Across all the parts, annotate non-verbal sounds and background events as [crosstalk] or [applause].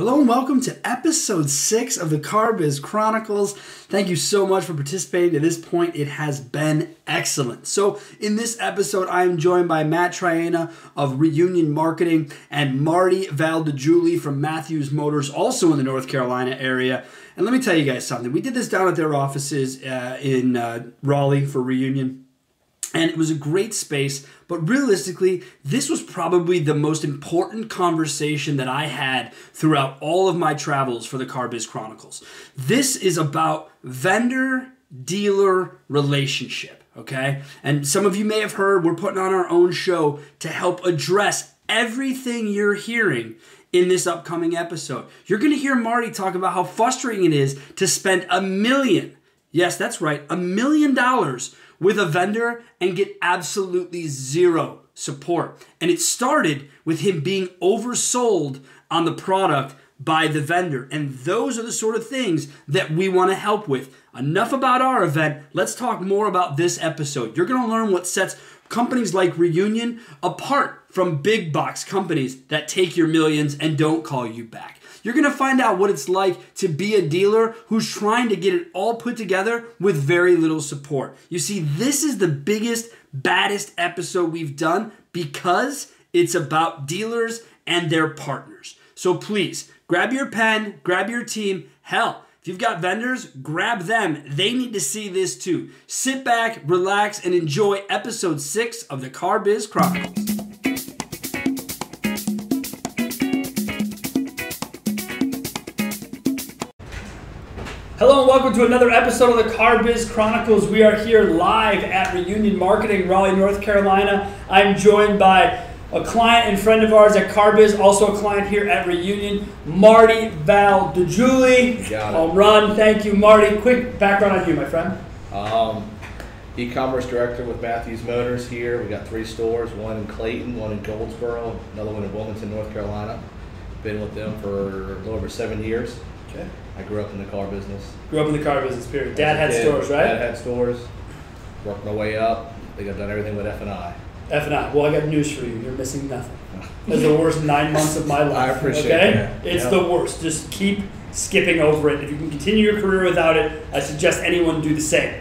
Hello and welcome to episode six of the Carbiz Chronicles. Thank you so much for participating. To this point, it has been excellent. So, in this episode, I am joined by Matt Triana of Reunion Marketing and Marty Valdejulie from Matthews Motors, also in the North Carolina area. And let me tell you guys something. We did this down at their offices uh, in uh, Raleigh for Reunion and it was a great space but realistically this was probably the most important conversation that i had throughout all of my travels for the carbiz chronicles. This is about vendor dealer relationship okay? And some of you may have heard we're putting on our own show to help address everything you're hearing in this upcoming episode. You're to hear marty talk about how frustrating it is to spend a million yes that's right a million dollars with a vendor and get absolutely zero support. And it started with him being oversold on the product by the vendor. And those are the sort of things that we want to help with. Enough about our event. Let's talk more about this episode. You're going to learn what sets companies like Reunion apart from big box companies that take your millions and don't call you back. You're going to find out what it's like to be a dealer who's trying to get it all put together with very little support. You see, this is the biggest, baddest episode we've done because it's about dealers and their partners. So please grab your pen, grab your team. Hell, if you've got vendors, grab them. They need to see this too. Sit back, relax, and enjoy episode six of the Car Biz Chronicles. Hello and welcome to another episode of the Car Biz Chronicles. We are here live at Reunion Marketing, Raleigh, North Carolina. I'm joined by a client and friend of ours at CarBiz, also a client here at Reunion, Marty Val Valdejulie. Home run. Thank you, Marty. Quick background on you, my friend. Um, e-commerce director with Matthews Motors here. We got three stores, one in Clayton, one in Goldsboro, another one in Wilmington, North Carolina. Been with them for a little over seven years. Okay. I grew up in the car business. Grew up in the car business, period. Dad had Kid, stores, right? Dad had stores. Worked my way up. I think I've done everything with F and I. F and I. Well, I got news for you. You're missing nothing. It's the worst nine months of my [laughs] life. I appreciate okay? that. It's Yep. the worst. Just keep skipping over it. If you can continue your career without it, I suggest anyone do the same.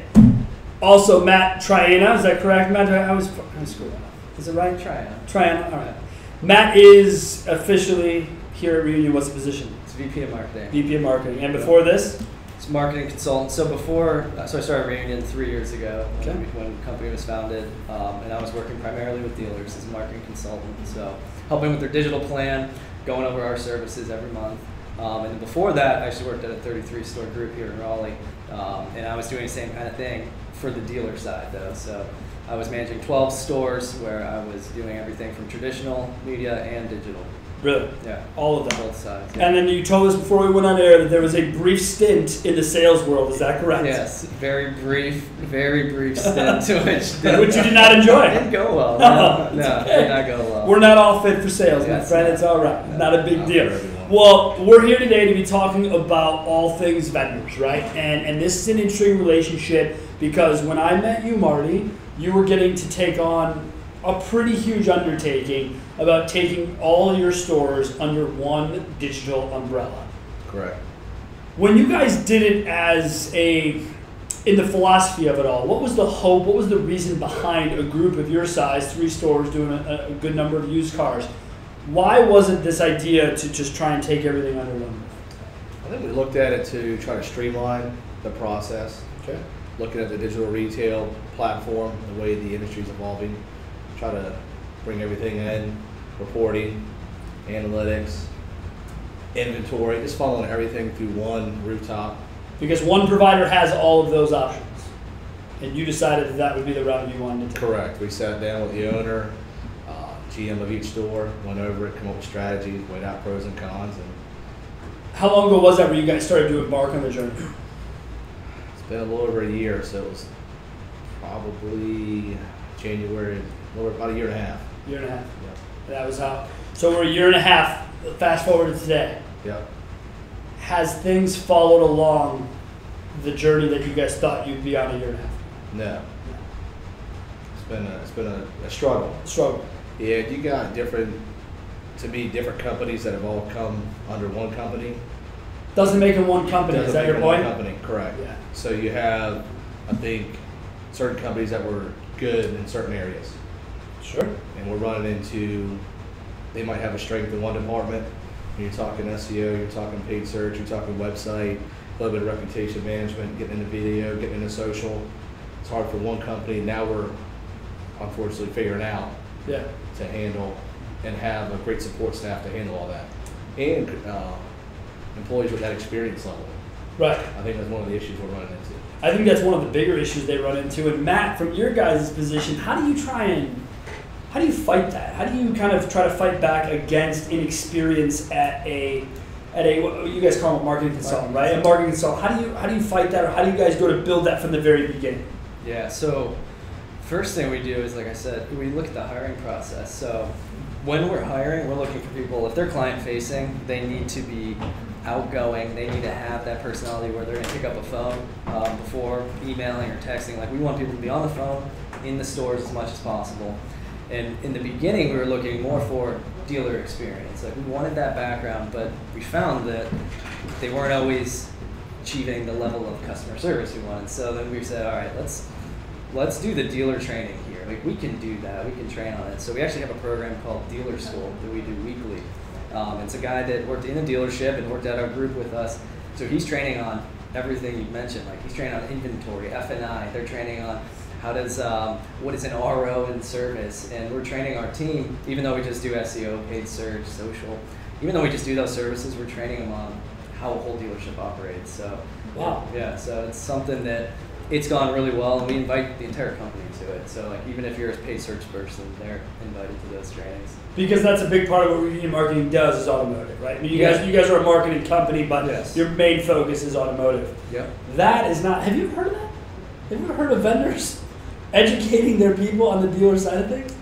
Also, Matt Triana, is that correct? Matt, I was, I was screwing up. Is it right? Triana. Triana, all right. Matt is officially here at Reunion. What's the position? VP of marketing. VP of Marketing. And before this, It's marketing consultant. So before, uh, so I started Reunion three years ago when, Okay. when the company was founded, um, and I was working primarily with dealers as a marketing consultant. So helping with their digital plan, going over our services every month. Um, and before that, I actually worked at a 33 store group here in Raleigh, um, and I was doing the same kind of thing for the dealer side though. So I was managing 12 stores where I was doing everything from traditional media and digital. Really, Yeah, all of them. both sides. And then you told us before we went on air that there was a brief stint in the sales world. Is that correct? Yes, very brief, very brief stint to [laughs] which Which you did not enjoy. Didn't go well. No, [laughs] No, no, okay. did not go well. We're not all fit for sales, my friend. It's all right. No. Not a big Not deal. Well, we're here today to be talking about all things vendors, right? And and this is an interesting relationship because when I met you, Marty, you were getting to take on a pretty huge undertaking about taking all your stores under one digital umbrella. Correct. When you guys did it as a in the philosophy of it all, what was the hope? What was the reason behind a group of your size, three stores doing a, a good number of used cars? Why wasn't this idea to just try and take everything under one roof? I think we looked at it to try to streamline the process. Okay. Looking at the digital retail platform, the way the industry is evolving, try to bring everything in, reporting, analytics, inventory, just following everything through one rooftop. Because one provider has all of those options, and you decided that that would be the route you wanted to take. Correct. We sat down with the owner, uh, GM of each store, went over it, came up with strategies, weighed out pros and cons, and How long ago was that where you guys started to embark on the journey? it's been a little over a year, so it was probably January, about a year and a half. Year and a half. Yep. That was how. So we're a year and a half. Fast forward to today. Yep. Has things followed along the journey that you guys thought you'd be on a year and a half? No. It's been a, it's been a, a struggle. Struggle. Yeah, you got different to me, different companies that have all come under one company. Doesn't make them one company. Is doesn't that make your them one point? Company, correct. Yeah. So you have, I think, certain companies that were good in certain areas. Sure. and we're running into they might have a strength in one department you're talking SEO you're talking paid search you're talking website a little bit of reputation management getting into video getting into social it's hard for one company now we're unfortunately figuring out Yeah. to handle and have a great support staff to handle all that and uh, employees with that experience level Right. I think that's one of the issues we're running into I think that's one of the bigger issues they run into. And Matt, from your guys' position, how do you try and how do you fight that? How do you kind of try to fight back against inexperience at a at a what you guys call it marketing consultant, right? A marketing consultant. How do you how do you fight that, or how do you guys go to build that from the very beginning? Yeah, so first thing we do is, like I said, we look at the hiring process. So when we're hiring, we're looking for people, if they're client facing, they need to be outgoing. They need to have that personality where they're going to pick up a phone um, before emailing or texting. Like, we want people to be on the phone in the stores as much as possible. And in the beginning, we were looking more for dealer experience. Like, we wanted that background, but we found that they weren't always achieving the level of customer service we wanted. So then we said, all right, let's let's do the dealer training here. Like we can do that. We can train on it. So we actually have a program called Dealer School that we do weekly. Um, it's a guy that worked in a dealership and worked at our group with us. So he's training on everything you mentioned. Like he's training on inventory, F and I. They're training on how does um, what is an RO in service, and we're training our team. Even though we just do SEO, paid search, social. Even though we just do those services, we're training them on how a whole dealership operates. So Wow. yeah, so it's something that it's gone really well, and we invite the entire company to it. So like even if you're a paid search person, they're invited to those trainings. Because that's a big part of what Reunion Marketing does is automotive, right? I mean, you Yeah. guys you guys are a marketing company, but Yes. your main focus is automotive. Yep. That is not. Have you heard of that? Have you ever heard of vendors educating their people on the dealer side of things?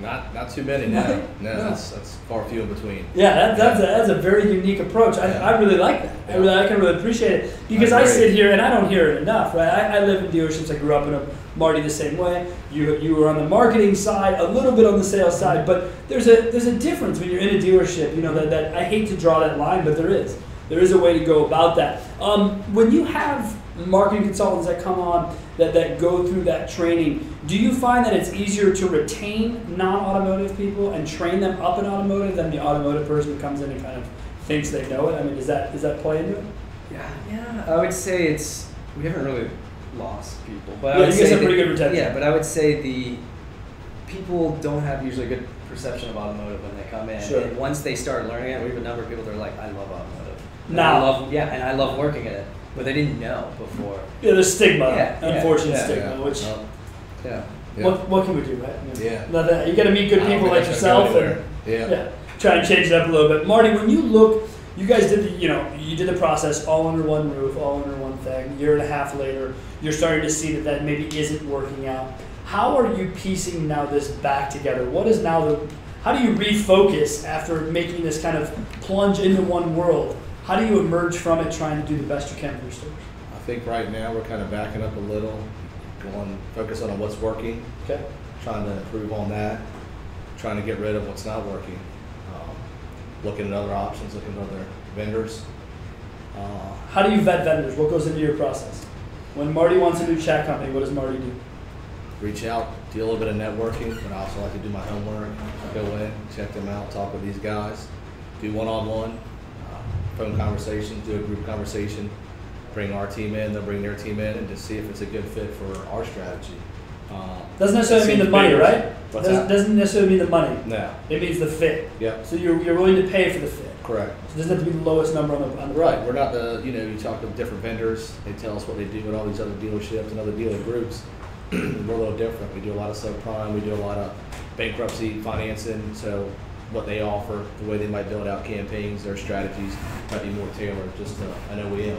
not not too many no Nothing? no, No. That's, that's far few in between Yeah, that, that's a, that's a very unique approach. I, Yeah. I really like that. I really I can really appreciate it because I, sit here and I don't hear it enough, right? I, I live in dealerships. I grew up in a Marty the same way. You you were on the marketing side, a little bit on the sales side, but there's a there's a difference when you're in a dealership. You know that, that I hate to draw that line, but there is there is a way to go about that. Um, when you have marketing consultants that come on that, that go through that training, do you find that it's easier to retain non-automotive people and train them up in automotive than the automotive person who comes in and kind of thinks they know it? I mean, does that does that play into it? Yeah, yeah. I would say it's we haven't really lost people, but I Yeah, would you guys say have pretty good retention. Yeah, but I would say the people don't have usually a good perception of automotive when they come in. Sure. And once they start learning it, we have a number of people that are like, I love automotive. And Now. I love yeah, and I love working in it, but they didn't know before. Yeah, there's stigma, Yeah, yeah, unfortunate yeah, stigma, yeah. which Yeah. yeah. what what can we do, right? I mean, Yeah. nothing- you got to meet good I don't people think like that's gonna yourself go and. anywhere. yeah Yeah, try and change it up a little bit. Marty, when you look, you guys did the, you know, you did the process all under one roof, all under one thing. Year and a half later, you're starting to see that that maybe isn't working out. How are you piecing now this back together? What is now the, how do you refocus after making this kind of plunge into one world? How do you emerge from it trying to do the best you can for your stores? I think right now we're kind of backing up a little, going focus on what's working, Okay. trying to improve on that, trying to get rid of what's not working, um, looking at other options, looking at other vendors. Uh, How do you vet vendors? What goes into your process? When Marty wants a new chat company, what does Marty do? reach out, do a little bit of networking, but I also like to do my homework, go in, check them out, talk with these guys, do one-on-one, uh, phone conversations, do a group conversation, bring our team in, they'll bring their team in, and just see if it's a good fit for our strategy. Um, Doesn't necessarily mean the money, bigger. right? What's doesn't, that? doesn't necessarily mean the money. No, It means the fit. yep, So you're, you're willing to pay for the fit. correct. So it doesn't have to be the lowest number on the, on the Right, we're not the, you know, you talk to different vendors, they tell us what they do with all these other dealerships and other dealer groups. [clears throat] We're a little different, we do a lot of subprime, we do a lot of bankruptcy financing, so what they offer, the way they might build out campaigns, their strategies might be more tailored just to an OEM,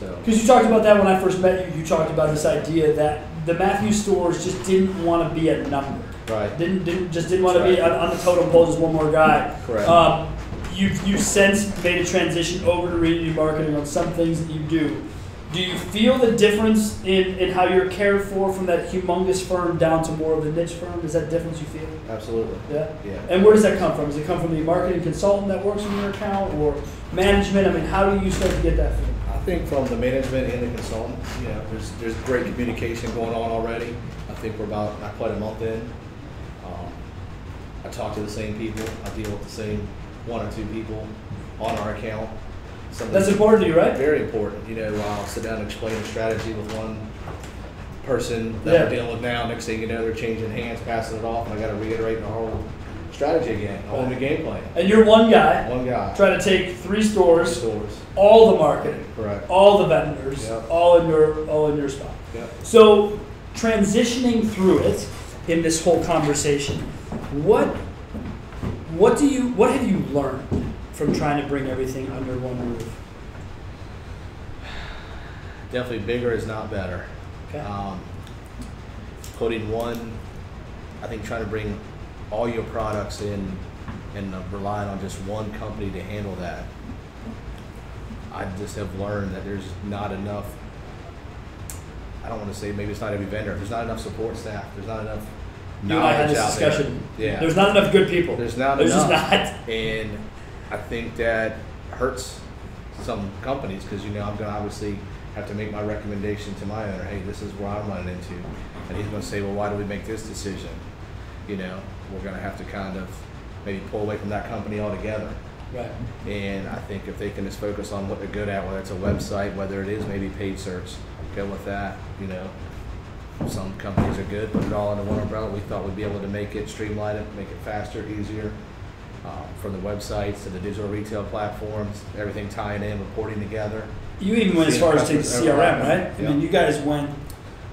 so. Because you talked about that when I first met you. You talked about this idea that the Matthews stores just didn't want to be a number. Right, Didn't, didn't just didn't want to be on, on the totem pole, just one more guy. Correct. Um, you've you've since made a transition over to reunion marketing on some things that you do. Do you feel the difference in, in how you're cared for from that humongous firm down to more of the niche firm? Is that difference you feel? Absolutely. Yeah. Yeah. And where does that come from? Does it come from the marketing consultant that works in your account or management? I mean, how do you start to get that feeling? I think from the management and the consultant, you know, there's there's great communication going on already. I think we're about not quite a month in. Um, I talk to the same people. I deal with the same one or two people on our account. Some of That's important to you, right? Very important. You know, I'll sit down and explain the strategy with one person that Yeah. we're dealing with now. Next thing you know, they're changing hands, passing it off, and I got to reiterate the whole strategy again, a whole new game plan. And you're one guy One guy, trying to take three three stores, stores, all the marketing, correct. all the vendors, Yep. all in your all in your spot. Yep. So transitioning through it in this whole conversation, what what do you what have you learned from trying to bring everything under one roof? Definitely bigger is not better. Okay. Um, putting one, I think trying to bring all your products in and uh, relying on just one company to handle that. I just have learned that there's not enough. I don't want to say maybe it's not every vendor. There's not enough support staff. There's not enough You and I had knowledge out there. Yeah. There's not enough good people. There's not There's enough. just not. And I think that hurts some companies because you know I'm going to obviously have to make my recommendation to my owner. Hey, this is where I'm running into, and he's going to say, well, why do we make this decision? You know, we're going to have to kind of maybe pull away from that company altogether. Right. And I think if they can just focus on what they're good at, whether it's a website, whether it is maybe paid search, go with that. You know, some companies are good, put it all under one umbrella. We thought we'd be able to make it, streamline it, make it faster, easier. Um, from the websites to the digital retail platforms, everything tying in, reporting together, You even went as far as taking CRM, right? I Yeah. mean, you guys went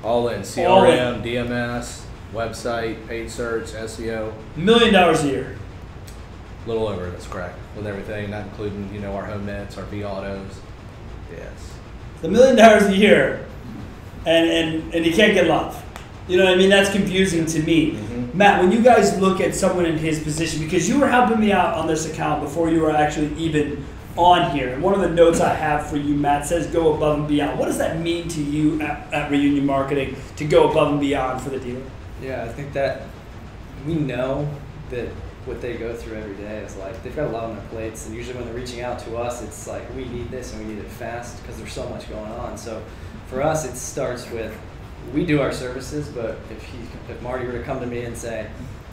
all in All in. CRM, DMS, website, paid search, SEO, million dollars a year. a little over. That's correct with everything, not including you know our HomeNets, our vAutos. Yes. The million dollars a year, and, and, and you can't get love. You know what I mean? That's confusing to me. Matt, when you guys look at someone in his position, because you were helping me out on this account before you were actually even on here, and one of the notes I have for you, Matt, says go above and beyond. What does that mean to you at, at Reunion Marketing to go above and beyond for the dealer? Yeah, I think that we know that what they go through every day is like they've got a lot on their plates, and usually when they're reaching out to us, it's like we need this and we need it fast because there's so much going on. So for us, it starts with we do our services, but if he, if Marty were to come to me and say,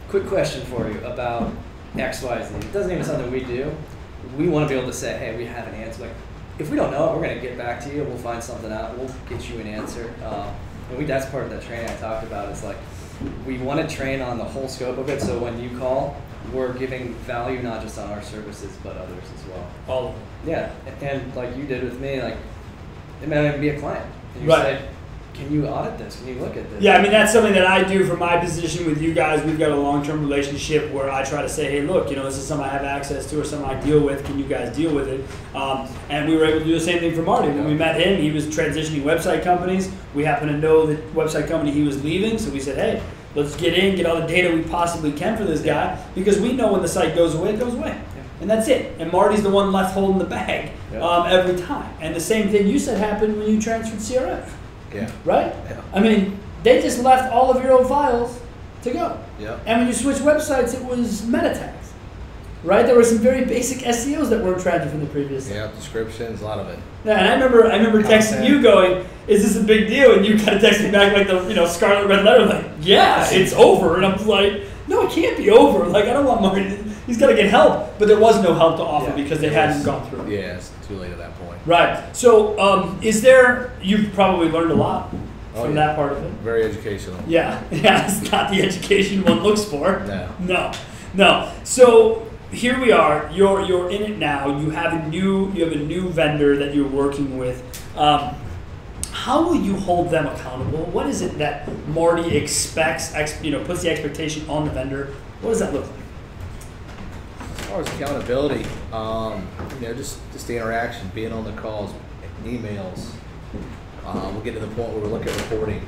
"Quick question for you about X, Y, Z," it doesn't even something we do. We want to be able to say, "Hey, we have an answer." Like if we don't know it, we're gonna get back to you. We'll find something out. We'll get you an answer. Um, and we that's part of that training I talked about. Is like we want to train on the whole scope of it. So when you call, we're giving value not just on our services but others as well. All of them. Yeah, and like you did with me, like it might even be a client. You Right. say, "Can you audit this? Can you look at this?" Yeah, I mean that's something that I do from my position with you guys. We've got a long-term relationship where I try to say, "Hey, look, you know, this is something I have access to or something I deal with. Can you guys deal with it?" Um, and we were able to do the same thing for Marty. When we met him, he was transitioning website companies. We happened to know the website company he was leaving, so we said, "Hey, let's get in, get all the data we possibly can for this guy because we know when the site goes away, it goes away." And that's it. And Marty's the one left holding the bag Yeah. um, every time. And the same thing you said happened when you transferred CRM Yeah. right? Yeah. I mean, they just left all of your old files to go. Yep. And when you switch websites, it was meta tags, right? There were some very basic SEOs that weren't transferred from the previous. Yeah. Descriptions, a lot of it. Yeah, and I remember, I remember texting you going, "Is this a big deal?" And you kind of texted me back like the you know scarlet red letter, like, "Yeah, [laughs] it's over." And I'm like, "No, it can't be over. Like, I don't want Marty. to- He's got to get help." But there was no help to offer Yeah. because they hadn't gone through. it. Yeah, it's too late at that point. Right. So, um, is there? You've probably learned a lot Oh, from yeah. that part of it. Very educational. Yeah, [laughs] yeah, it's not the education one looks for. No. No, no. So here we are. You're you're in it now. You have a new you have a new vendor that you're working with. Um, how will you hold them accountable? What is it that Marty expects? Ex, you know, puts the expectation on the vendor. What does that look like? As far as accountability, um, you know, just just the interaction, being on the calls, emails. Uh, we'll get to the point where we look at reporting,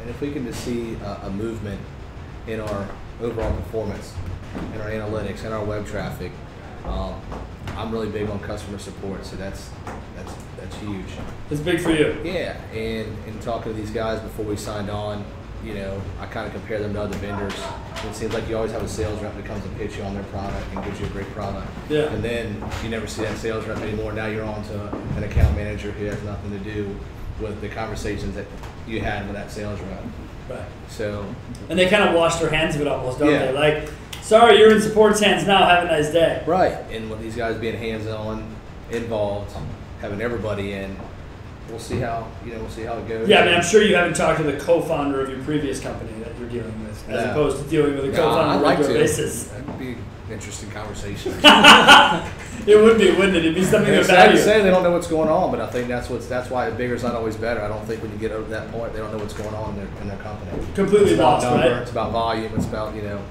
and if we can just see a, a movement in our overall performance, in our analytics, in our web traffic, um, I'm really big on customer support, so that's that's that's huge. It's big for you. Yeah, and in talking to these guys before we signed on, you know, I kind of compare them to other vendors. It seems like you always have a sales rep that comes and pitch you on their product and gives you a great product. Yeah. And then you never see that sales rep anymore. Now you're on to an account manager who has nothing to do with the conversations that you had with that sales rep. Right. So And they kind of wash their hands of it almost, don't Yeah. they? Like, sorry, you're in support's hands now. Have a nice day. Right. And with these guys being hands on, involved, having everybody in, we'll see how you know we'll see how it goes. Yeah, I mean, I'm sure you haven't talked to the co-founder of your previous company that you're dealing with, as No. opposed to dealing with a co-founder on I'd a like regular to. basis. That'd be an interesting conversation. [laughs] It would be, wouldn't it? It'd be something it's of sad to say they don't know what's going on, but I think that's what's that's why bigger's not always better. I don't think when you get over that point, they don't know what's going on in their, in their company. Completely it's lost, number, right? It's about volume. It's about you know.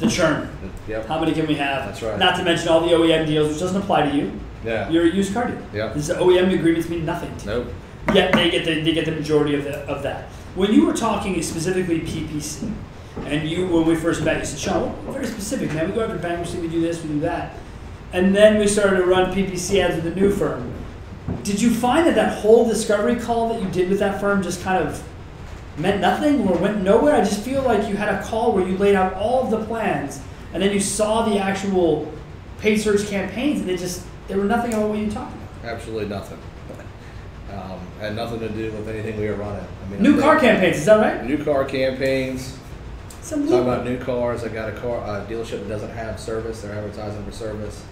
The churn. Yep. How many can we have? That's right. Not to mention all the OEM deals, which doesn't apply to you. Yeah. You're a used car dealer. Yeah. These OEM agreements mean nothing to you. Nope. Yet they get the they get the majority of the of that. When you were talking specifically PPC, and you when we first met, you said, "Sean, we're very specific, man. We go after bankruptcy, we do this, we do that," and then we started to run PPC ads with a new firm. Did you find that that whole discovery call that you did with that firm just kind of meant nothing or went nowhere? I just feel like you had a call where you laid out all of the plans, and then you saw the actual paid search campaigns, and they just they were nothing about what you talked about. Absolutely nothing. Um, had nothing to do with anything we were running. I mean, New think- car campaigns, is that right? New car campaigns. Some Talking about new cars, I got a car a dealership that doesn't have service. They're advertising for service,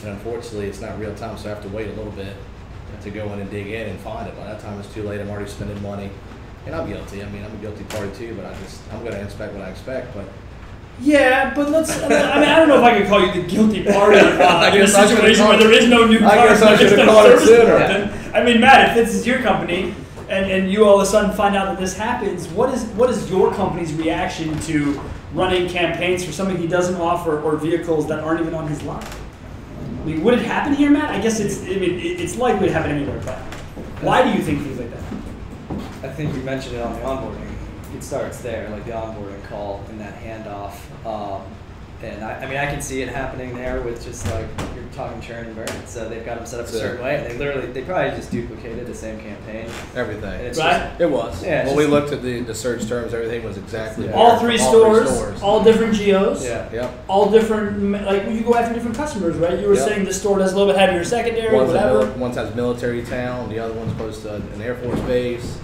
and unfortunately, it's not real time, so I have to wait a little bit to go in and dig in and find it. By that time, it's too late. I'm already spending money, and I'm guilty. I mean, I'm a guilty party too, but I just I'm going to inspect what I expect. But Yeah, but let's. I mean, I don't know if I could call you the guilty party uh, [laughs] I in a guess I should've situation where there is no new I car, guess I should've no called it sooner. department. I mean, Matt, if this is your company and, and you all of a sudden find out that this happens, what is what is your company's reaction to running campaigns for something he doesn't offer or vehicles that aren't even on his line? I mean, would it happen here, Matt? I guess it's. I mean, it's likely to happen anywhere, but why do you think things like that? happen? I think you mentioned it on the onboarding. It starts there, like the onboarding call and that handoff. Um, and I, I mean, I can see it happening there with just like you're talking churn and burn. So they've got them set up a certain way, and they literally, they probably just duplicated the same campaign. Everything. it's Right. just, It was. Yeah, it's when we looked at the, the search terms, everything was exactly Yeah. All three stores, stores. all different geos. yeah. Yep. all different like you go after different customers, right? You were Yep. saying this store does a little bit heavier secondary, One's, whatever. mil- one's has military town, the other one's close to an Air Force base.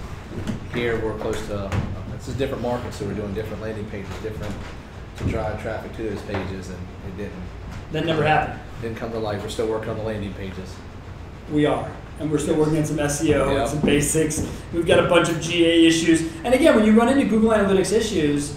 Here we're close to, it's is different markets, so we're doing different landing pages, different to drive traffic to those pages, and it didn't That never happened. didn't come to life. We're still working on the landing pages. We are. And we're still working on some SEO and some basics. We've got a bunch of GA issues. And again, when you run into Google Analytics issues,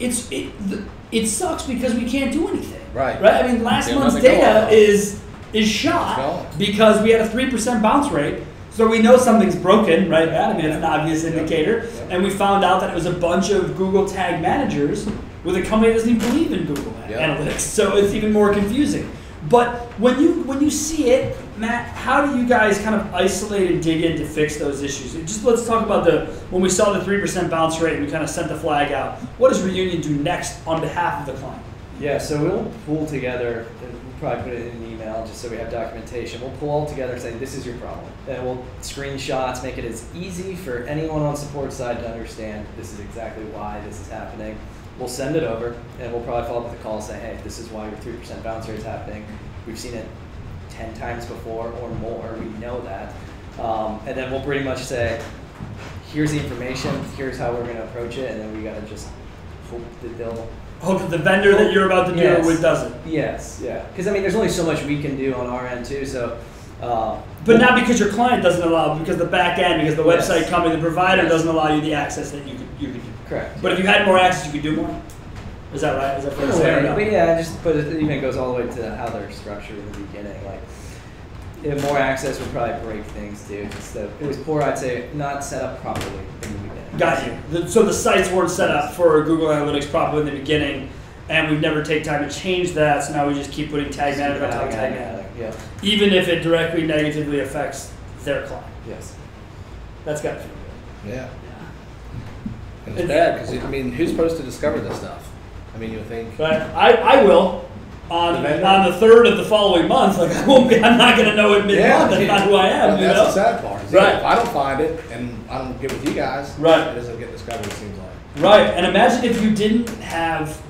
it's it the, it sucks because we can't do anything. Right. Right? I mean, last Yeah, month's nothing going data on. is is It's shot gone. because we had a 3% bounce rate. So we know something's broken, right? Matt? I mean, it's an obvious indicator. And we found out that it was a bunch of Google tag managers with a company that doesn't even believe in Google. Analytics. So it's even more confusing. But when you when you see it, Matt, how do you guys kind of isolate and dig in to fix those issues? Just let's talk about the when we saw the three percent bounce rate and we kind of sent the flag out. What does Reunion do next on behalf of the client? Yeah, so we'll pull together, probably put it in an email just so we have documentation. We'll pull all together and say, this is your problem. And we'll screenshots, make it as easy for anyone on support side to understand this is exactly why this is happening. We'll send it over, and we'll probably follow up with a call and say, hey, this is why your 3% bounce rate is happening. We've seen it 10 times before or more. We know that. Um, and then we'll pretty much say, here's the information, here's how we're going to approach it, and then we got to just hope that they'll Hope that the vendor that you're about to do it with doesn't. Yes, yeah. Because I mean, there's only so much we can do on our end too. So, uh, But not because your client doesn't allow, because the back end, because the Yes. website company, the provider Yes. doesn't allow you the access that you could you could do. correct. But if you had more access, you could do more. Is that right? Is that fair to say? but yeah, just but it even it goes all the way to how they're structured in the beginning. Like, if more access would probably break things too. Just the, it was poor, I'd say, not set up properly in the beginning. Got you. The, so the sites weren't set up for Google Analytics properly in the beginning, and we've never taken time to change that. So now we just keep putting tag manager on top of tag manager, Yeah. even if it directly negatively affects their client. Yes. That's got to feel good. Yeah. And It's- it's bad because I mean, who's supposed to discover this stuff? I mean, you would think. But I, I will. On The on the third of the following month. Like I won't be. I'm not going to know it mid month. That's not who I am. Well, you that's know? the sad part. Right. If I don't find it and I don't get with you guys, Right. it doesn't get discovered. It seems like. Right, and imagine if you didn't have.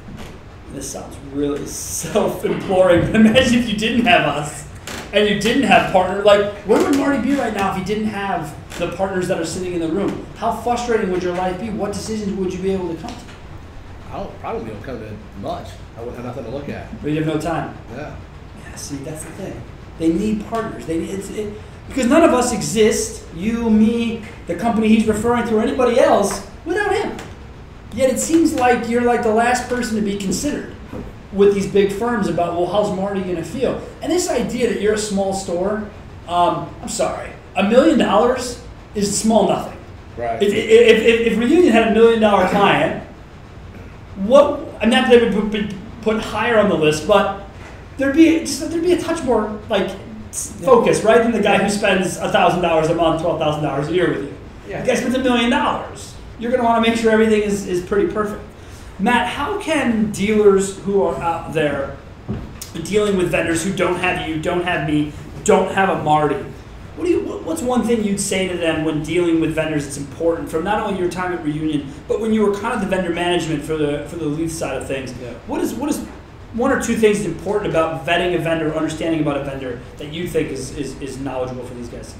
This sounds really [laughs] self-imploring, but imagine if you didn't have us, and you didn't have partner. Like, where would Marty be right now if he didn't have the partners that are sitting in the room? How frustrating would your life be? What decisions would you be able to come to? I don't probably don't come to much. I wouldn't have nothing to look at. But you have no time. Yeah. Yeah, see, that's the thing. They need partners. They it's it, because none of us exist. You, me, the company he's referring to, or anybody else without him. Yet it seems like you're like the last person to be considered with these big firms about well, how's Marty going to feel? And this idea that you're a small store, um, I'm sorry, a million dollars is small nothing. Right. If, if, if, if Reunion had a million dollar client, what? I'm not that it would be put higher on the list, but there'd be just there'd be a touch more like focus, right, than the guy who spends thousand dollars a month, twelve thousand dollars a year with you. Yeah. The guy spends a million dollars. You're going to want to make sure everything is, is pretty perfect. Matt, how can dealers who are out there dealing with vendors who don't have you, don't have me, don't have a Marty? What do you? What's one thing you'd say to them when dealing with vendors? It's important from not only your time at Reunion, but when you were kind of the vendor management for the for the Leith side of things. Yeah. What is what is one or two things important about vetting a vendor, understanding about a vendor that you think is, is, is knowledgeable for these guys?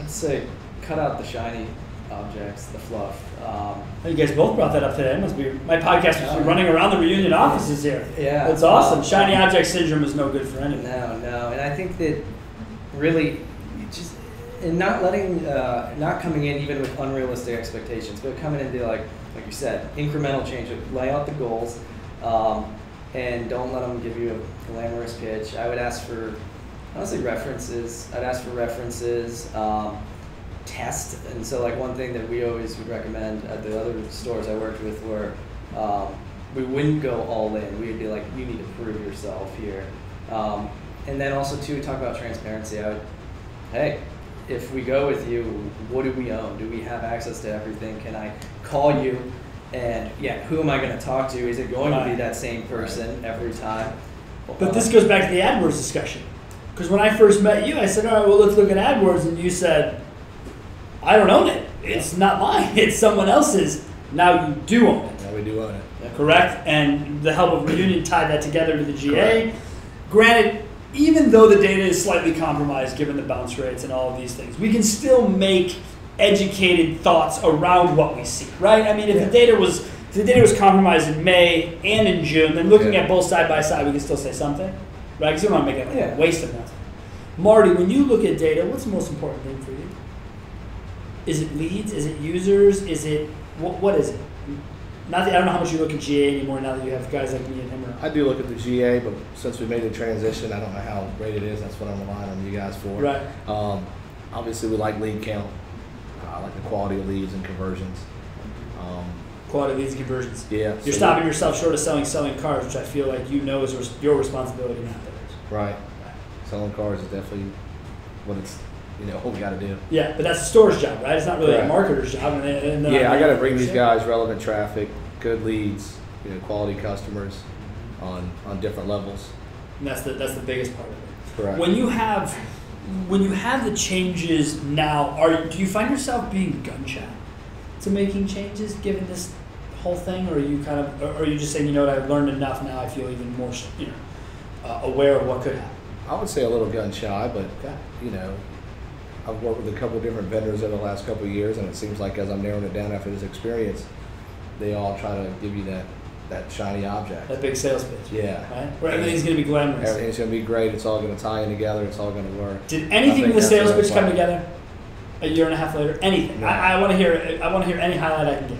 I'd say cut out the shiny objects, the fluff. Um, Oh, You guys both brought that up today. It must be my podcast must be running around the Reunion offices here. Yeah. That's awesome. Um, Shiny object syndrome is no good for anyone. No, no, and I think that really, you just and not letting, uh, not coming in even with unrealistic expectations, but coming into like, like you said, incremental change. Lay out the goals, um, and don't let them give you a glamorous pitch. I would ask for, honestly, references. I'd ask for references. Um, test, and so like one thing that we always would recommend at the other stores I worked with were. Um, we wouldn't go all in. We'd be like, you need to prove yourself here. Um, and then also too talk about transparency. I would, hey, if we go with you, what do we own? Do we have access to everything? Can I call you? And yeah, who am I going to talk to? Is it going to be that same person every time? But this goes back to the AdWords discussion. Because when I first met you, I said, all right, well, let's look at AdWords. And you said, I don't own it. It's not mine. [laughs] It's someone else's. Now you do own it. Yeah, we do own it. correct? And the help of Reunion tied that together to the GA. Granted, even though the data is slightly compromised given the bounce rates and all of these things, we can still make educated thoughts around what we see, right? I mean, if the data was if the data was compromised in May and in June, then looking Yeah. at both side by side, we can still say something, right? Because we don't want to make like Yeah. a waste of nothing. Marty, when you look at data, what's the most important thing for you? Is it leads? Is it users? Is it what? What is it? Not that I don't know how much you look at GA anymore now that you have guys like me and him. I do look at the GA, but since we made the transition, I don't know how great it is. That's what I'm relying on you guys for. Right. Um, obviously, we like lead count. I like the quality of leads and conversions. Um, Quality leads and conversions. yeah. You're so- stopping yourself short of selling selling cars, which I feel like you know is res- your responsibility, not theirs. Right. Selling cars is definitely what it's, you know, what we got to do. Yeah, but that's the store's job, right? It's not really Correct. a marketer's job. And and Yeah, I got to bring these guys relevant traffic, good leads, you know, quality customers on on different levels. And that's the that's the biggest part of it. Correct. When you have when you have the changes now, are do you find yourself being gun shy to making changes given this whole thing, or are you kind of, or are you just saying, you know what, I've learned enough now, I feel even more, you know, uh, aware of what could happen. I would say a little gun shy, but you know, I've worked with a couple of different vendors over the last couple of years, and it seems like as I'm narrowing it down after this experience, they all try to give you that that shiny object. That big sales pitch, Yeah. right? Where everything's going to be glamorous. Everything's gonna be great. It's all gonna tie in together. It's all gonna work. Did anything in the sales pitch come together? A year and a half later, anything. No. I, I want to hear. I want to hear any highlight I can get.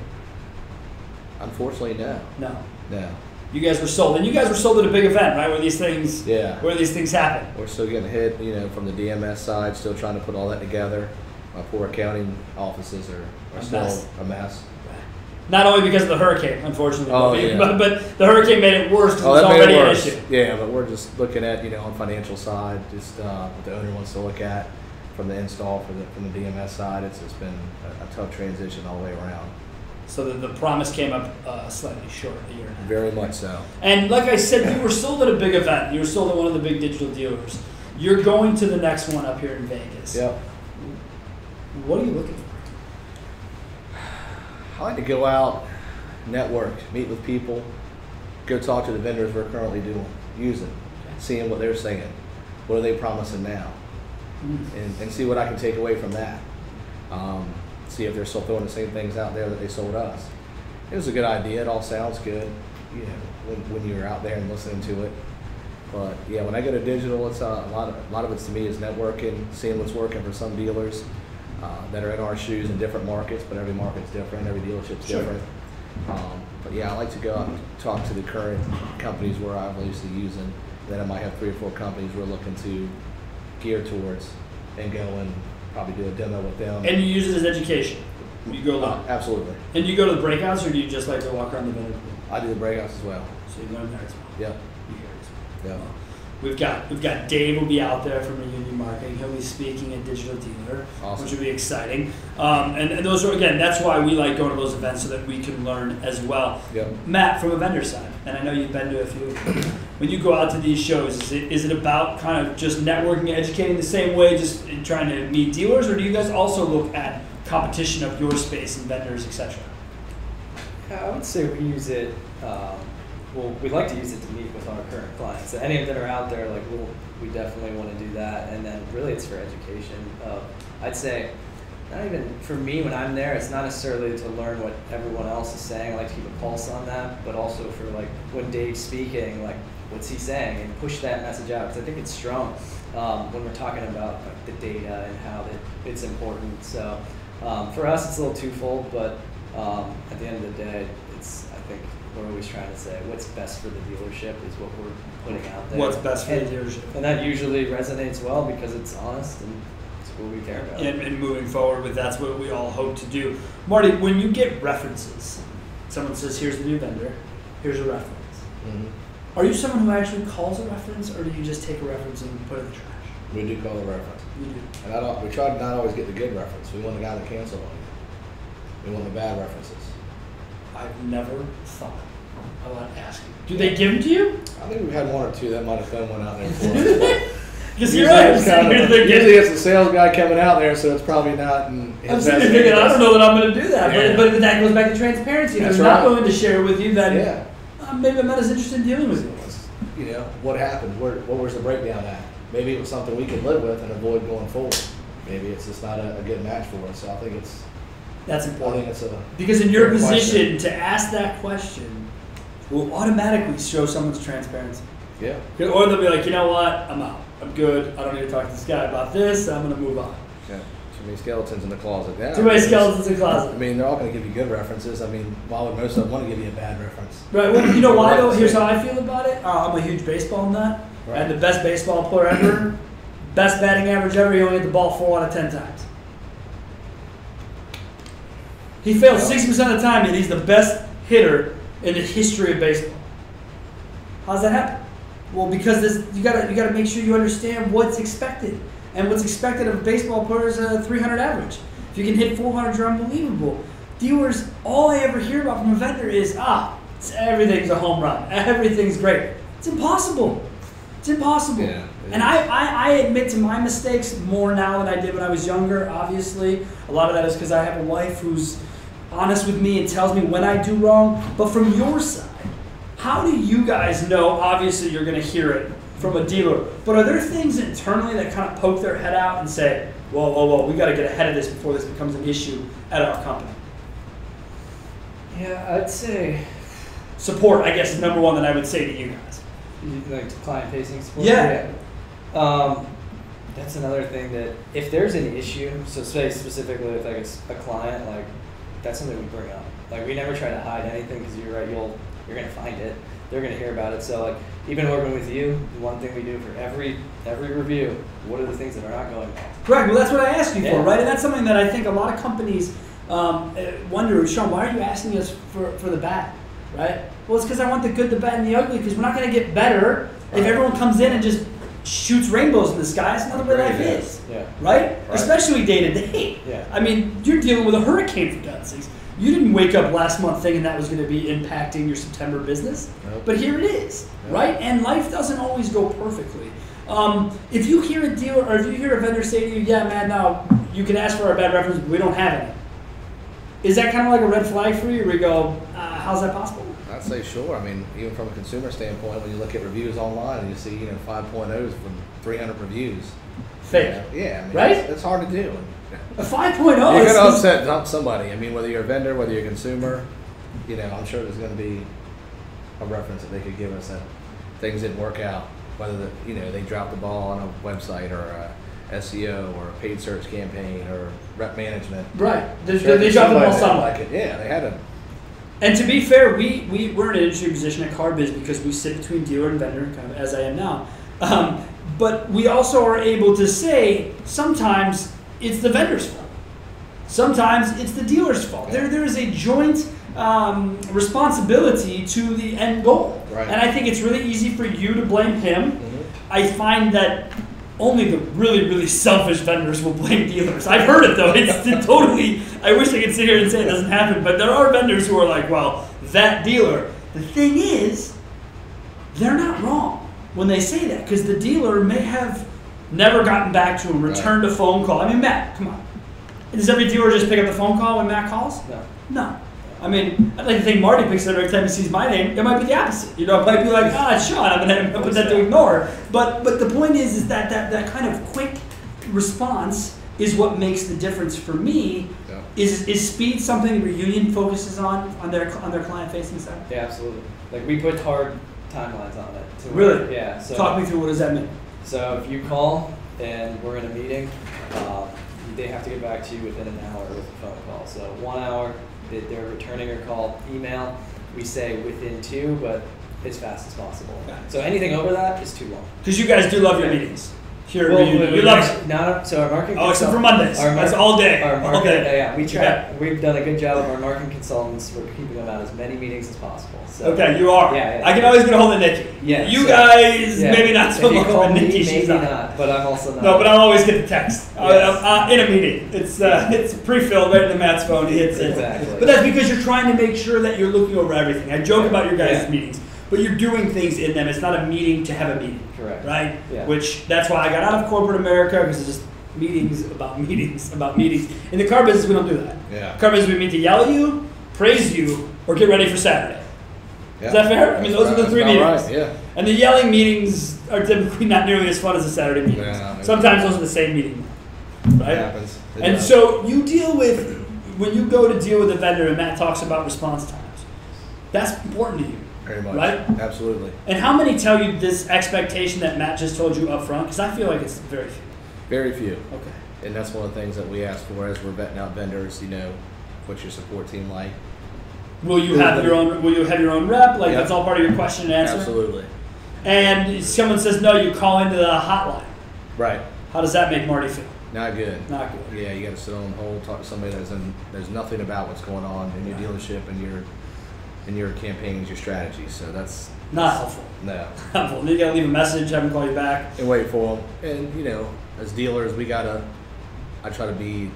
Unfortunately, no, No, no. you guys were sold, and you guys were sold at a big event, right? Where these things, Yeah. where these things happen. We're still getting hit, you know, from the DMS side. Still trying to put all that together. My poor accounting offices are, A are still mess. a mess. Not only because of the hurricane, unfortunately, Oh, but, yeah. but, but the hurricane made it worse because Oh, it was that made already it an issue. Yeah, but we're just looking at, you know, on financial side, just uh, what the owner wants to look at from the install for the from the DMS side. It's it's been a, a tough transition all the way around. So the, the promise came up uh, slightly short a year and a half. Very much so. And like I said, you were sold at a big event. You were sold at one of the big digital dealers. You're going to the next one up here in Vegas. Yep. What are you looking for? I like to go out, network, meet with people, go talk to the vendors we're currently doing, using, seeing what they're saying, what are they promising now, and, and see what I can take away from that. Um, see if they're still throwing the same things out there that they sold us. It was a good idea. It all sounds good, you know, when, when you're out there and listening to it. But yeah, when I go to digital, it's uh, a lot of a lot of it to me is networking, seeing what's working for some dealers uh, that are in our shoes in different markets. But every market's different, every dealership's Sure. different. Um, but yeah, I like to go out and talk to the current companies we're obviously using. Then I might have three or four companies we're looking to gear towards, and go and probably do a demo with them. And you use it as education. You go Uh, absolutely, And you go to the breakouts, or do you just like to walk around the vendor? I do the breakouts as well. So you learn there as well. Yep, You hear it as well. yep. We've got we've got Dave will be out there from Reunion Marketing. He'll be speaking at Digital Dealer, Awesome. which will be exciting. Um, and, and those are again, that's why we like going to those events so that we can learn as well. Yep. Matt, from a vendor side, and I know you've been to a few. [clears throat] When you go out to these shows, is it is it about kind of just networking, educating the same way, just trying to meet dealers, or do you guys also look at competition of your space and vendors, etc.? I would say we use it. Um, well, we'd like to use it to meet with our current clients. Any of them are out there, like we'll, we definitely want to do that. And then really, it's for education. Uh, I'd say not even for me when I'm there. It's not necessarily to learn what everyone else is saying. I like to keep a pulse on that, but also for like when Dave's speaking, like what's he saying, and push that message out because I think it's strong um, when we're talking about like, the data and how it's important. So um, for us, it's a little twofold, but um, at the end of the day, it's I think we're always trying to say what's best for the dealership is what we're putting out there. What's best for the and, dealership? and that usually resonates well because it's honest and it's what we care about. and, and moving forward with that's what we all hope to do. Marty, when you get references, someone says, "Here's the new vendor, here's a reference." hmm Are you someone who actually calls a reference, or do you just take a reference and put it in the trash? We do call the reference. We do. And I don't, we try to not always get the good reference. We want the guy that canceled on you. We want the bad references. I've never thought about asking. Do they give them to you? I think we've had one or two that might have thrown one out there for us. [laughs] Because you're right. It's kind of- thinking, usually it's the sales guy coming out there, so it's probably not in his I'm sitting here thinking, I don't know that I'm going to do that. Yeah. But, but that goes back to transparency. If That's they're not right. willing to share with you, that Yeah. uh, maybe I'm not as interested in dealing with you. You know, what happened? Where, what was the breakdown at? Maybe it was something we could live with and avoid going forward. Maybe it's just not a, a good match for us. So I think it's, That's important. it's a, Because in your Fair question. position, to ask that question will automatically show someone's transparency. yeah. Or they'll be like, you know what, I'm out. I'm good. I don't need to talk to this guy about this. I'm going to move on. Yeah. Too many skeletons in the closet. Yeah. Too many skeletons in the closet. I mean, they're all going to give you good references. I mean, why would most of them want to give you a bad reference? Right. Well, you know why though? Here's how I feel about it. Uh, I'm a huge baseball nut, Right. and the best baseball player ever, best batting average ever. He only hit the ball four out of ten times. He sixty percent of the time, and he's the best hitter in the history of baseball. How's that happen? Well, because this, you gotta you gotta make sure you understand what's expected, and what's expected of a baseball player is a 300 average. If you can hit 400, you're unbelievable. Dealers, all I ever hear about from a vendor is ah, it's, everything's a home run, everything's great. It's impossible. It's impossible. Yeah. And I, I, I admit to my mistakes more now than I did when I was younger. Obviously, a lot of that is because I have a wife who's honest with me and tells me when I do wrong. But from your side, how do you guys know? Obviously, you're going to hear it from a dealer. But are there things internally that kind of poke their head out and say, whoa, whoa, whoa, we got to get ahead of this before this becomes an issue at our company? Yeah, I'd say Support, I guess, is number one that I would say to you guys. like client facing support. Yeah. Yeah. Um, that's another thing that if there's an issue, so say specifically with like a client, like that's something we bring up. Like we never try to hide anything because you're right, you'll you're gonna find it. They're gonna hear about it. So like even working with you, one thing we do for every every review, what are the things that are not going well? Correct. Well, that's what I asked you for, right? And that's something that I think a lot of companies um, uh, wonder, Sean, why are you asking us for, for the bad, right? Well, it's because I want the good, the bad, and the ugly. Because we're not going to get better if everyone comes in and just shoots rainbows in the sky. It's not the way life is. Yeah. Right? Right. Especially day to day. Yeah. I mean, you're dealing with a hurricane for God's sakes. You didn't wake up last month thinking that was going to be impacting your September business, Nope. but here it is, right? And life doesn't always go perfectly. Um, if you hear a dealer or if you hear a vendor say to you, "Yeah, man, now you can ask for our bad reference, but we don't have any," is that kind of like a red flag for you? Where you go, uh, "How's that possible?" I'd say sure. I mean, even from a consumer standpoint, when you look at reviews online and you see, you know, 5.0s from 300 reviews. Fake. Yeah, I mean, Right? It's, it's hard to do. A 5.0 you're going to upset dump somebody. I mean, whether you're a vendor, whether you're a consumer, you know, I'm sure there's going to be a reference that they could give us that things didn't work out. Whether the, you know they dropped the ball on a website or a SEO or a paid search campaign or rep management. right. They, Sure, they dropped the ball somewhere. Like it. Yeah, they had to. And to be fair, we, we, we're in an interesting position at CarBiz because we sit between dealer and vendor, kind of as I am now. Um, but we also are able to say sometimes it's the vendor's fault. Sometimes it's the dealer's fault. There, there is a joint um, responsibility to the end goal. Right. And I think it's really easy for you to blame him. I find that only the really, really selfish vendors will blame dealers. I've heard it though. [laughs] It's [laughs] totally. I wish I could sit here and say it doesn't happen, but there are vendors who are like, well, that dealer. The thing is, they're not wrong when they say that because the dealer may have never gotten back to him, Right. returned a phone call. I mean, Matt, come on. Does every dealer just pick up the phone call when Matt calls? No. No. I mean, I'd like to think Marty picks it up every time he sees my name. It might be the opposite. You know, it might be like, ah, it's Sean. I'm gonna put that to ignore. But but the point is, is that that that kind of quick response is what makes the difference for me. Yeah. Is is speed something Reunion focuses on on their on their client facing side? Yeah, absolutely. Like we put hard timelines on it. to Really? Yeah. So Talk me through what does that mean? So if you call and we're in a meeting, uh, they have to get back to you within an hour with a phone call. So one hour, they- they're returning a call. Email, we say within two, but as fast as possible. It. So anything over that is too long. Because you guys do love your meetings here Well, we- You we love it. Not, so our marketing. Oh, except for Mondays. Our That's all day. Our All marketing, day. yeah, we try. Yeah. We've done a good job of our marketing consultants. We're keeping them out as many meetings as possible. So Okay, you are. Yeah, yeah. I can always get a hold of Nikki. Yeah, You so- guys, Yeah. maybe not so much, me, Nikki, she's maybe not. not. But I'm also not. No, but I'll always get the text uh, Yes. uh, in a meeting. It's uh, it's pre-filled right into Matt's phone. He hits it. Exactly. But that's because you're trying to make sure that you're looking over everything. I joke about your guys' meetings, but you're doing things in them. It's not a meeting to have a meeting, Correct. right? Yeah. Which that's why I got out of corporate America because it's just meetings about meetings about meetings. In the car business, we don't do that. Yeah. Car business, we meet to yell at you, praise you, or get ready for Saturday. Yeah. Is that fair? I mean, those are the three meetings. Right. Yeah. And the yelling meetings are typically not nearly as fun as the Saturday meetings. Yeah, Sometimes those are the same meeting, right? It happens. It And does. so you deal with when you go to deal with a vendor, and Matt talks about response times. That's important to you. Very much. right? Absolutely. And how many tell you this expectation that Matt just told you up front? Because I feel like it's very few. Very few. Okay. And that's one of the things that we ask for as we're vetting out vendors. You know, what's your support team like? Will you have your own? Will you have your own rep? Like Yeah. that's all part of your question and answer. Absolutely. And someone says no, you call into the hotline. Right. How does that make Marty feel? Not good. Not good. Yeah, you got to sit on hold, talk to somebody that's in, there's nothing about what's going on in your Yeah. dealership and your in your campaigns, your strategies. So that's Not helpful. [laughs] no. Helpful. You gotta leave a message, have them call you back. and wait for them. And you know, as dealers, we gotta. I try to be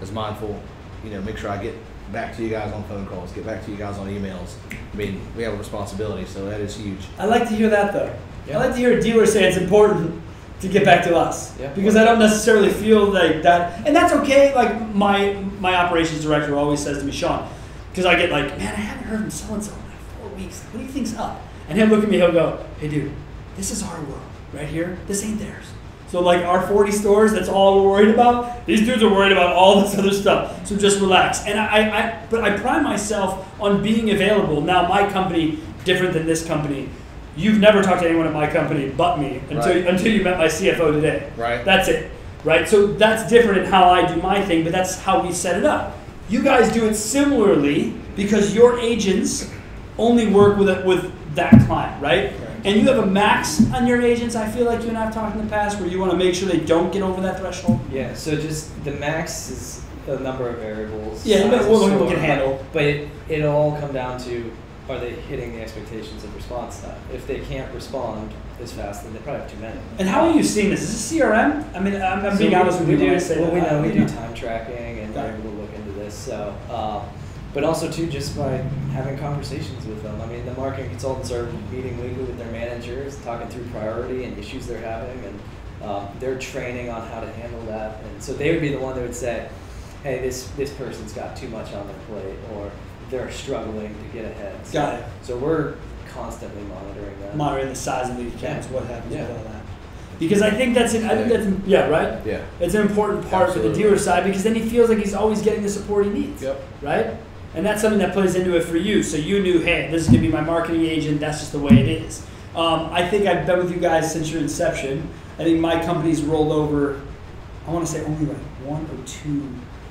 as mindful. You know, make sure I get back to you guys on phone calls, get back to you guys on emails. I mean, we have a responsibility, so that is huge. I like to hear that though. Yeah. I like to hear a dealer say it's important to get back to us Yeah. because I don't necessarily feel like that, and that's okay. Like my my operations director always says to me, Sean, because I get like, man, I haven't heard from so and so in like four weeks. What do you think's up? And he'll look at me, he'll go, Hey, dude, this is our world right here. This ain't theirs. So like our 40 stores, that's all we're worried about. These dudes are worried about all this other stuff. So just relax. And I, I but I pride myself on being available. Now my company different than this company. You've never talked to anyone at my company but me until Right. until you met my CFO today. Right. That's it. Right? So that's different in how I do my thing, but that's how we set it up. You guys do it similarly because your agents only work with it with that client, right? And you have a max on your agents. I feel like you and I have talked in the past where you want to make sure they don't get over that threshold. Yeah, so just the max is a number of variables. Yeah, size but of what people store, can handle. But it, it'll all come down to are they hitting the expectations of response time? If they can't respond as fast, then they probably have too many. And how are you seeing this? Is this CRM? I mean, I'm, I'm So being we- honest with you when do, say well, that. we know we do time tracking and we're able to look into this. So, uh, but also too just by having conversations with them. I mean, the marketing consultants are meeting weekly with their managers, talking through priority and issues they're having, and um, they're training on how to handle that. And so they would be the one that would say, "Hey, this this person's got too much on their plate," or they're struggling to get ahead. So, Got it. So we're constantly monitoring that. Monitoring the size of the accounts, what happens Yeah. with all that. Because I think that's, an, I think that's, yeah, right? Yeah. It's an important part for the dealer side because then he feels like he's always getting the support he needs. Yep. Right? And that's something that plays into it for you. So you knew, hey, this is going to be my marketing agent. That's just the way it is. Um, I think I've been with you guys since your inception. I think my company's rolled over, I want to say only like one or two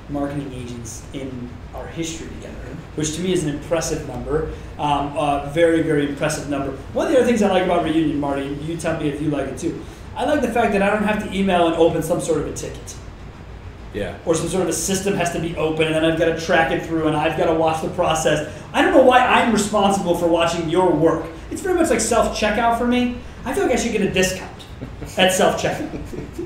marketing agents in our history together, which to me is an impressive number. Um, a very, very impressive number. One of the other things I like about Reunion, Marty, you tell me if you like it too. I like the fact that I don't have to email and open some sort of a ticket Yeah. or some sort of a system has to be open and then I've got to track it through and I've got to watch the process. I don't know why I'm responsible for watching your work. It's very much like self checkout for me. I feel like I should get a discount [laughs] at self checkout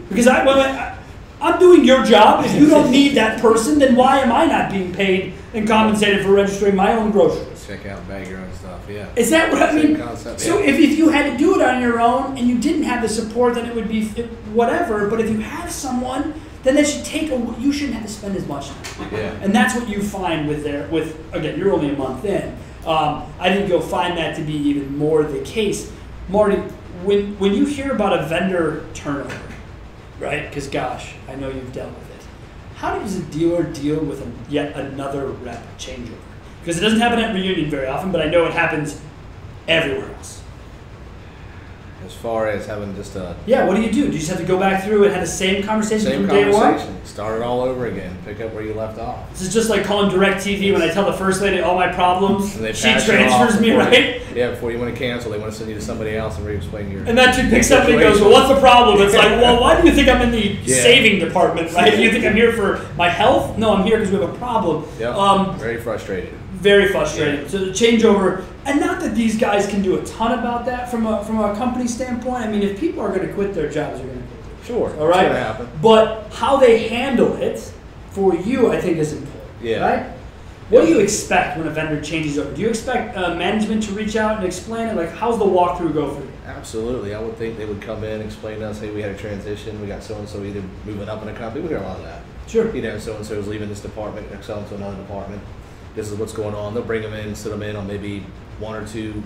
because I, well, I, I'm doing your job. If you don't need that person, then why am I not being paid and compensated for registering my own groceries? Check out and bag your own stuff. Yeah. Is that what I Same mean? concept, So yeah. if, if you had to do it on your own and you didn't have the support, then it would be f- whatever. But if you have someone, then that should take a. You shouldn't have to spend as much time. Yeah. And that's what you find with their with again. You're only a month in. Um, I think you'll find that to be even more the case, Marty. When when you hear about a vendor turnover, right? Because gosh, I know you've dealt with it. How does a dealer deal with a, yet another rep changeover? Because it doesn't happen at reunion very often, but I know it happens everywhere else. As far as having just a Yeah, what do you do? Do you just have to go back through and have the same conversation same from day one? conversation, start it all over again, pick up where you left off. This is just like calling DirecTV when I tell the first lady all my problems. And they She you transfers me, before you- right? Yeah, before you want to cancel, they want to send you to somebody else and re-explain your. And that chick picks up and goes, Well, what's the problem? It's like, Well, [laughs] why do you think I'm in the Yeah. saving department, right? You think I'm here for my health? No, I'm here because we have a problem. Yep. Um, Very frustrated. very frustrating. So the changeover, and not that these guys can do a ton about that from a from a company standpoint. I mean, if people are going to quit their jobs, they're going to quit. Their Sure. All right. But how they handle it for you, I think, is important. Yeah. Right? What do you expect when a vendor changes over? Do you expect uh, management to reach out and explain it? Like, how's the walkthrough go for you? Absolutely. I would think they would come in, explain to us, hey, we had a transition. We got so and so either moving up in a company. We hear a lot of that. Sure. You know, so and so is leaving this department, next on to another department. This is what's going on. They'll bring them in, sit them in on maybe one or two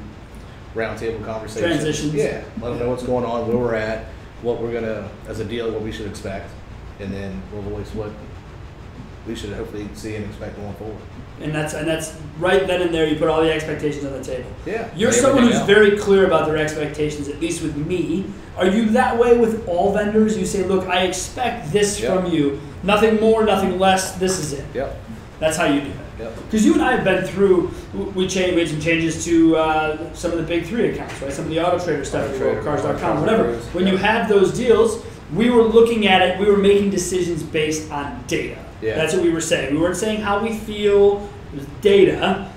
roundtable conversations. Transitions. Yeah. Let them know what's going on, where we're at, what we're gonna, as a deal, what we should expect, and then we'll voice what we should hopefully see and expect going forward. And that's and that's right then and there. You put all the expectations on the table. Yeah. You're someone who's out. very clear about their expectations, at least with me. Are you that way with all vendors? You say, look, I expect this Yep. from you. Nothing more, nothing less. This is it. Yep. That's how you do it. Yep. Because you and I have been through, we changed, made some changes to uh, some of the big three accounts, right? Some of the auto trader stuff, Auto Trader, cars.com, Cars whatever. When you yeah. had those deals, we were looking at it, we were making decisions based on data. Yeah. That's what we were saying. We weren't saying how we feel, it was data.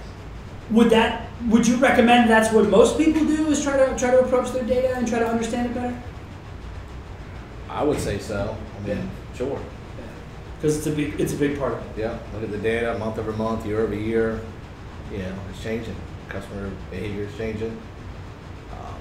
Would that, would you recommend that's what most people do is try to try to approach their data and try to understand it better? I would say so. I mean, sure. Because it's a big, it's a big part of it. Yeah, look at the data month over month, year over year. You know, it's changing. Customer behavior is changing. Um,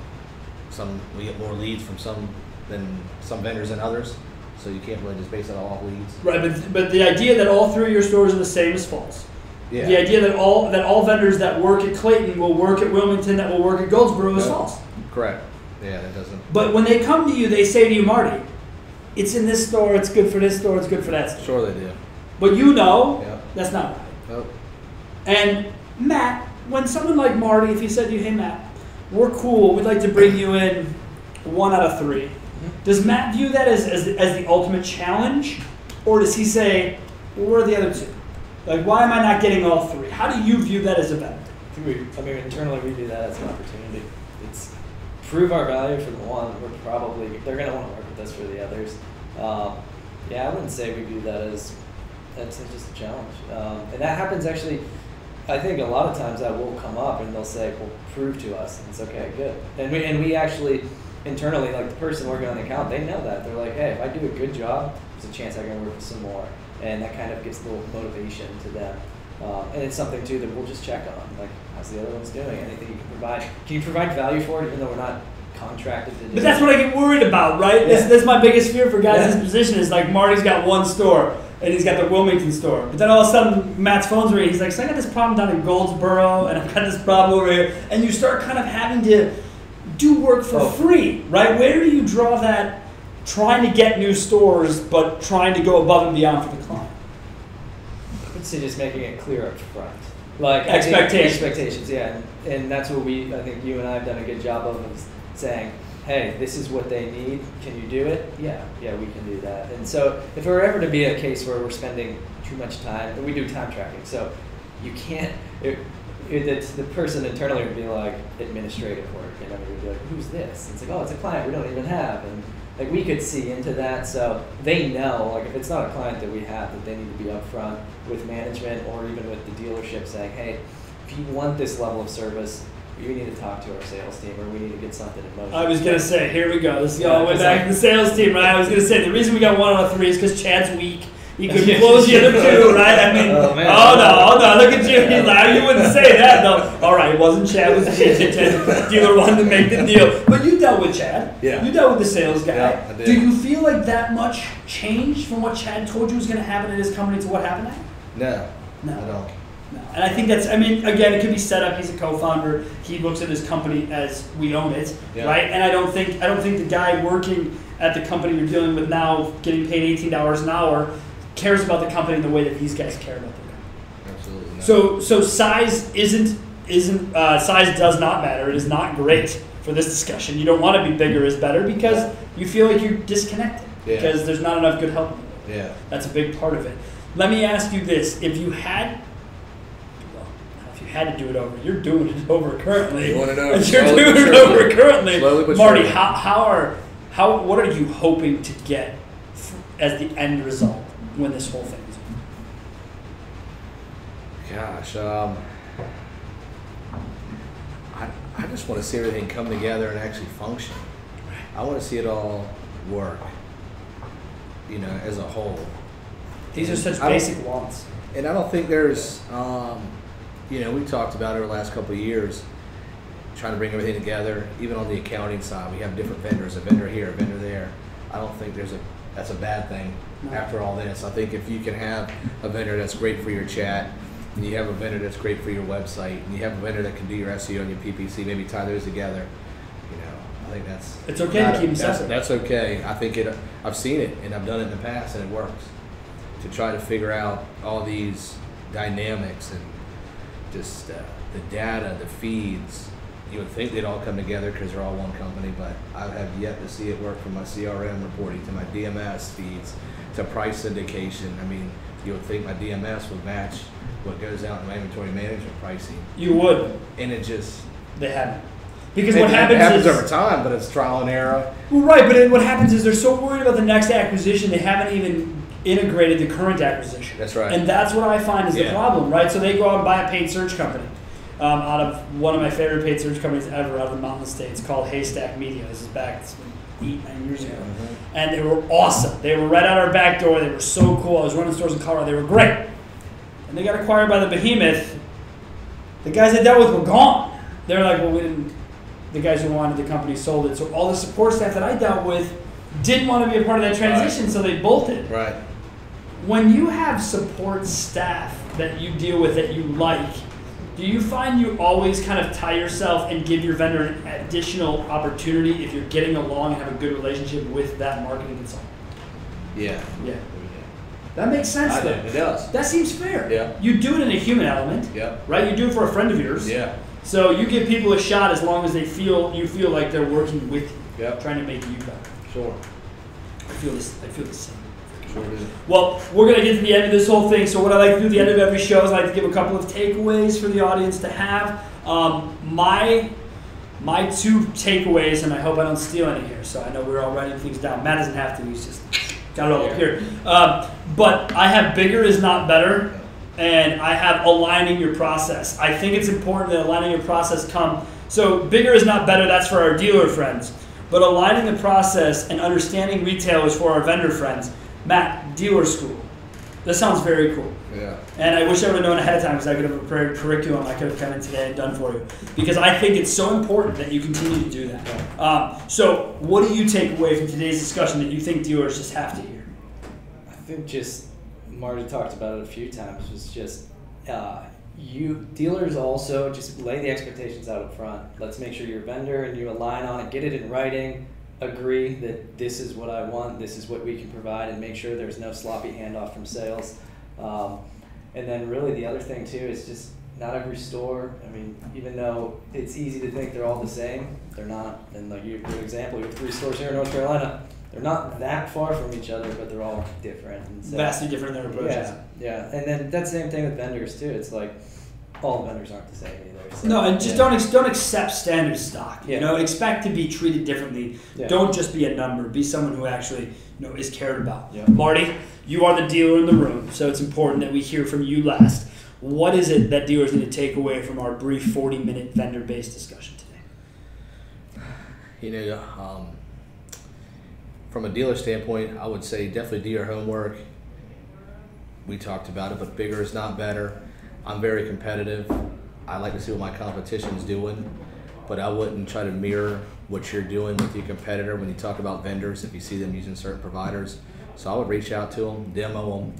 some we get more leads from some than some vendors than others, so you can't really just base it all off leads. Right, but, but the idea that all three of your stores are the same is false. Yeah, The idea that all that all vendors that work at Clayton will work at Wilmington that will work at Goldsboro is Yeah. false. correct. Yeah, that doesn't. But when they come to you, they say to you, Marty, it's in this store, it's good for this store, it's good for that store. Sure, they do. But you know Yeah. that's not right. Oh, And Matt, when someone like Marty, if he said to you, hey Matt, we're cool, we'd like to bring you in one out of 3 mm-hmm. does Matt view that as, as, the, as the ultimate challenge? Or does he say, well, where are the other two? Like, why am I not getting all three? How do you view that as a vendor? I think we, I mean, internally we do that as an opportunity. It's prove our value for the one. We're probably they're gonna want to work with us for the others. Um, yeah, I wouldn't say we view that as that's just a challenge, um, and that happens actually I think a lot of times that will come up and they'll say, "Well, prove to us." And it's okay, good. And we and we actually internally, like the person working on the account, they know that. They're like, "Hey, if I do a good job, there's a chance I can work with some more," and that kind of gives a little motivation to them. Um, and it's something too that we'll just check on, like how's the other one's doing? Anything you can provide? Can you provide value for it, even though we're not contracted to do? But that's what I get worried about, right? That's, Yeah. that's my biggest fear for guys in this position is like Marty's got one store and he's got the Wilmington store. But then all of a sudden Matt's phone's ringing. He's like, so I got this problem down in Goldsboro and I've got this problem over here. And you start kind of having to do work for Oh. free, right? Where do you draw that trying to get new stores but trying to go above and beyond for the client? I'd say just making it clear up front. Like Expectations. expectations, yeah, and, and that's what we. I think you and I have done a good job of, is saying, "Hey, this is what they need. Can you do it? Yeah, yeah, we can do that." And so, if it were ever to be a case where we're spending too much time, and we do time tracking, so you can't. It, it, it's, the person internally would be like administrative work, and everybody would be like, "Who's this?" And it's like, "Oh, it's a client we don't even have," and like we could see into that, so they know. Like if it's not a client that we have, that they need to be upfront with management or even with the dealership, saying, "Hey, if you want this level of service, you need to talk to our sales team, or we need to get something in motion." I was gonna say, here we go. This is all the way back to the sales team, right? I was gonna say the reason we got one out of three is because Chad's weak. He couldn't Yeah. [laughs] close the other two, right? I mean, Oh, oh, no, oh no, look at you. He's like, you wouldn't say that though. All right, it wasn't Chad, it was me. Chad, dealer wanted to make the deal, but you dealt with Chad. Yeah. You dealt with the sales guy. Yeah, I did. Do you feel like that much changed from what Chad told you was gonna happen in his company to what happened now? No, No. I don't. And I think that's, I mean, again, it could be set up. He's a co-founder. He looks at his company as we own it, Yeah. right? And I don't think, I don't think the guy working at the company you're dealing with now, getting paid eighteen dollars an hour, cares about the company in the way that these guys care about their company. Absolutely not. So, so size isn't isn't uh, size does not matter. It is not great for this discussion. You don't want to be bigger is better because you feel like you're disconnected Yeah. because there's not enough good help. yeah. That's a big part of it. Let me ask you this: If you had, well, if you had to do it over, you're doing it over currently. Doing it over. You're Slowly doing it over currently. Slowly but Marty, surely. how, how are how what are you hoping to get f- as the end result when this whole thing is over? Gosh, um, I, I just want to see everything come together and actually function. I want to see it all work, you know, as a whole. These are such basic wants. And I don't think there's, um, you know, we talked about it over the last couple of years, trying to bring everything together. Even on the accounting side, we have different vendors, a vendor here, a vendor there. I don't think there's a that's a bad thing. No. After all this, I think if you can have a vendor that's great for your chat, and you have a vendor that's great for your website, and you have a vendor that can do your SEO and your PPC, maybe tie those together. You know, I think that's It's okay to keep them separate. That's okay. I think it. I've seen it, and I've done it in the past, and it works to try to figure out all these dynamics and just uh, the data, the feeds. You would think they'd all come together because they're all one company, but I have yet to see it work from my CRM reporting to my DMS feeds to price syndication. I mean, you would think my DMS would match what goes out in my inventory management pricing, You would. and it just They haven't. Because it, what it happens, happens is over time, but it's trial and error. Well, right, but it, what happens is they're so worried about the next acquisition, they haven't even integrated the current acquisition. That's right. And that's what I find is the problem, right? So they go out and buy a paid search company um, out of one of my favorite paid search companies ever out of the Mountain States called Haystack Media. This is back it's eight, nine years ago. And they were awesome. They were right out our back door. They were so cool. I was running stores in Colorado. They were great. And they got acquired by the behemoth. The guys I dealt with were gone. They're like, well, we didn't. The guys who wanted the company sold it. So all the support staff that I dealt with didn't want to be a part of that transition, so they bolted. Right. When you have support staff that you deal with that you like, do you find you always kind of tie yourself and give your vendor an additional opportunity if you're getting along and have a good relationship with that marketing consultant? Yeah. Yeah. That makes sense I do. though. It does. That seems fair. Yeah. You do it in a human element, Yep. right? You do it for a friend of yours. Yeah. So you give people a shot as long as they feel you feel like they're working with you, Yep. trying to make you better. Sure. I feel this. I feel the same. Sure. Well, we're gonna get to the end of this whole thing. So what I like to do at the end of every show is I like to give a couple of takeaways for the audience to have. Um, my my two takeaways, and I hope I don't steal any here. So I know we're all writing things down. Matt doesn't have to. He's just got it all up here. Um, but I have bigger is not better, and I have aligning your process. I think it's important that aligning your process come. So bigger is not better. That's for our dealer friends. But aligning the process and understanding retail is for our vendor friends. Matt, dealer school. That sounds very cool. Yeah. And I wish I would have known ahead of time because I could have prepared a curriculum I could have come in today and done for you. Because I think it's so important that you continue to do that. Um, so, what do you take away from today's discussion that you think dealers just have to hear? I think just Marty talked about it a few times. Was just uh, you dealers also just lay the expectations out up front. Let's make sure your vendor and you align on it. Get it in writing. Agree that this is what I want. This is what we can provide, and make sure there's no sloppy handoff from sales. Um, and then really the other thing too is just not every store. I mean, even though it's easy to think they're all the same, they're not. And like you, for example, you have three stores here in North Carolina. They're not that far from each other, but they're all different. And so, Vastly different than approaches. yeah, yeah. And then that's the same thing with vendors too. It's like all vendors aren't the same either. So, No, and just yeah. don't ex- don't accept standard stock. You Yeah. know, expect to be treated differently. Yeah. Don't just be a number. Be someone who actually you know is cared about. Yeah. Marty, you are the dealer in the room, so it's important that we hear from you last. What is it that dealers need to take away from our brief forty-minute vendor-based discussion today? You know, um, from a dealer standpoint, I would say definitely do your homework. We talked about it, but bigger is not better. I'm very competitive. I like to see what my competition's doing, but I wouldn't try to mirror what you're doing with your competitor when you talk about vendors if you see them using certain providers. So I would reach out to them, demo them,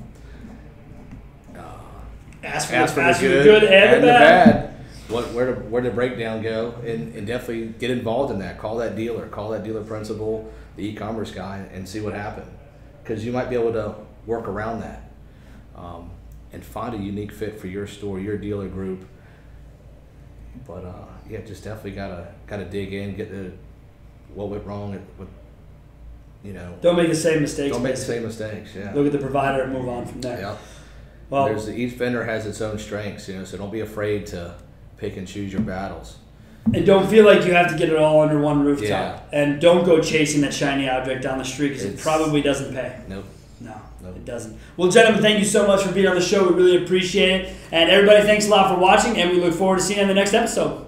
Ask for, ask the, for ask the good, the good and, the bad. What where to, where the breakdown go, and, and definitely get involved in that. Call that dealer, call that dealer principal, the e-commerce guy, and see what happened, because you might be able to work around that, um, and find a unique fit for your store, your dealer group. But uh, yeah, just definitely gotta gotta dig in, get the what went wrong, what you know. Don't make the same mistakes. Don't make the same mistakes. Yeah. Look at the provider and move on from there. Yeah. Well, There's each vendor has its own strengths, you know, so don't be afraid to pick and choose your battles. and don't feel like you have to get it all under one rooftop. Yeah. And don't go chasing that shiny object down the street because it probably doesn't pay. Nope. It doesn't. Well, gentlemen, thank you so much for being on the show. We really appreciate it. And everybody, thanks a lot for watching, and we look forward to seeing you on the next episode.